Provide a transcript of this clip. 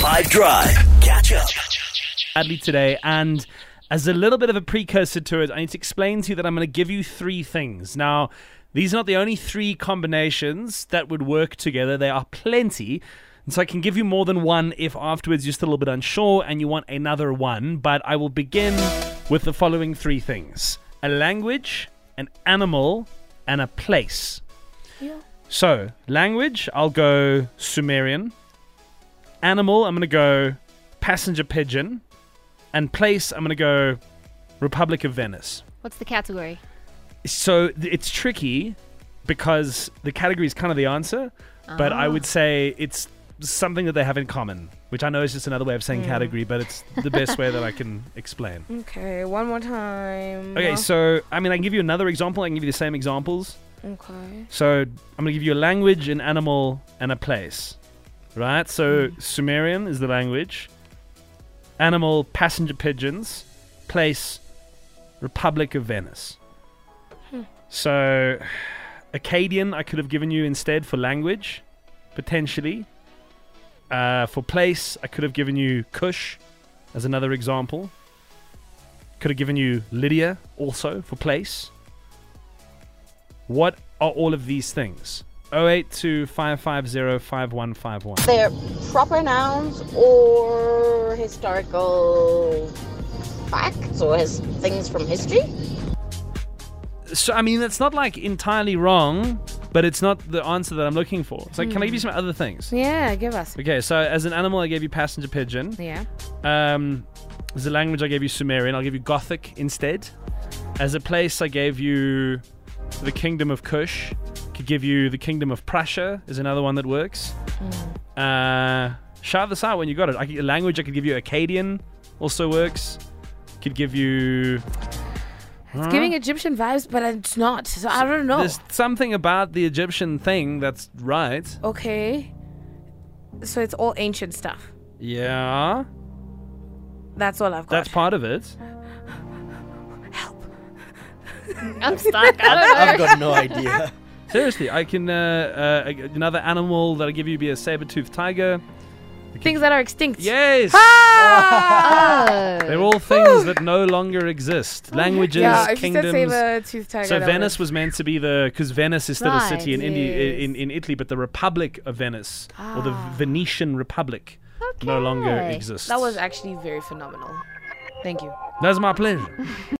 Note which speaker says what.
Speaker 1: 5 Drive. Catch up.
Speaker 2: badly today. And as a little bit of a precursor to it, I need to explain to you that I'm going to give you three things. Now, these are not the only three combinations that would work together, there are plenty. And so I can give you more than one if afterwards you're still a little bit unsure and you want another one. But I will begin with the following three things a language, an animal, and a place. So, language, I'll go Sumerian. Animal, I'm going to go passenger pigeon. And place, I'm going to go Republic of Venice.
Speaker 3: What's the category?
Speaker 2: So th- it's tricky because the category is kind of the answer, but I would ah. say it's something that they have in common, which I know is just another way of saying hmm. category, but it's the best way that I can explain.
Speaker 4: Okay, one more time.
Speaker 2: Okay, so I mean, I can give you another example. I can give you the same examples.
Speaker 4: Okay.
Speaker 2: So I'm gonna give you a language, an animal, and a place. Right? So Sumerian is the language. Animal, passenger pigeons. Place, Republic of Venice. So Akkadian I could have given you instead for language, potentially. Uh, for place, I could have given you Kush as another example. Could have given you Lydia also for place. What are all of these things? 082 550 5151.
Speaker 5: They're proper nouns or historical facts or his things from history.
Speaker 2: So, I mean, it's not like entirely wrong, but it's not the answer that I'm looking for. So, can I give you some other things?
Speaker 4: Yeah, give us.
Speaker 2: Okay, so as an animal, I gave you passenger pigeon.
Speaker 4: Yeah.
Speaker 2: Um, as a language, I gave you Sumerian. I'll give you Gothic instead. As a place, I gave you the Kingdom of Kush. Could give you the Kingdom of Prussia. Is another one that works. Uh, shout this out when you got it. I could, a language, I could give you Akkadian. Also works. Could give you.
Speaker 4: It's giving Egyptian vibes, but it's not. So I don't know.
Speaker 2: There's something about the Egyptian thing that's right.
Speaker 4: Okay. So it's all ancient stuff.
Speaker 2: Yeah,
Speaker 4: That's all I've got.
Speaker 2: that's part of it. Help.
Speaker 3: I'm stuck. I don't know.
Speaker 6: I've got no idea.
Speaker 2: Seriously, I can. Uh, uh, another animal that I give you be a saber-toothed tiger.
Speaker 4: Things that are extinct.
Speaker 2: Yes.
Speaker 3: Oh.
Speaker 2: They're all things that no longer exist. Languages,
Speaker 4: Yeah, if you
Speaker 2: kingdoms.
Speaker 4: said saber tooth tiger.
Speaker 2: so Venice was meant to be the because Venice is still a city in,
Speaker 3: Right,
Speaker 2: Indi- in in Italy, but the Republic of Venice or the
Speaker 4: Ah.
Speaker 2: Venetian Republic no longer exists.
Speaker 4: That was actually very phenomenal. Thank you.
Speaker 2: That's my pleasure.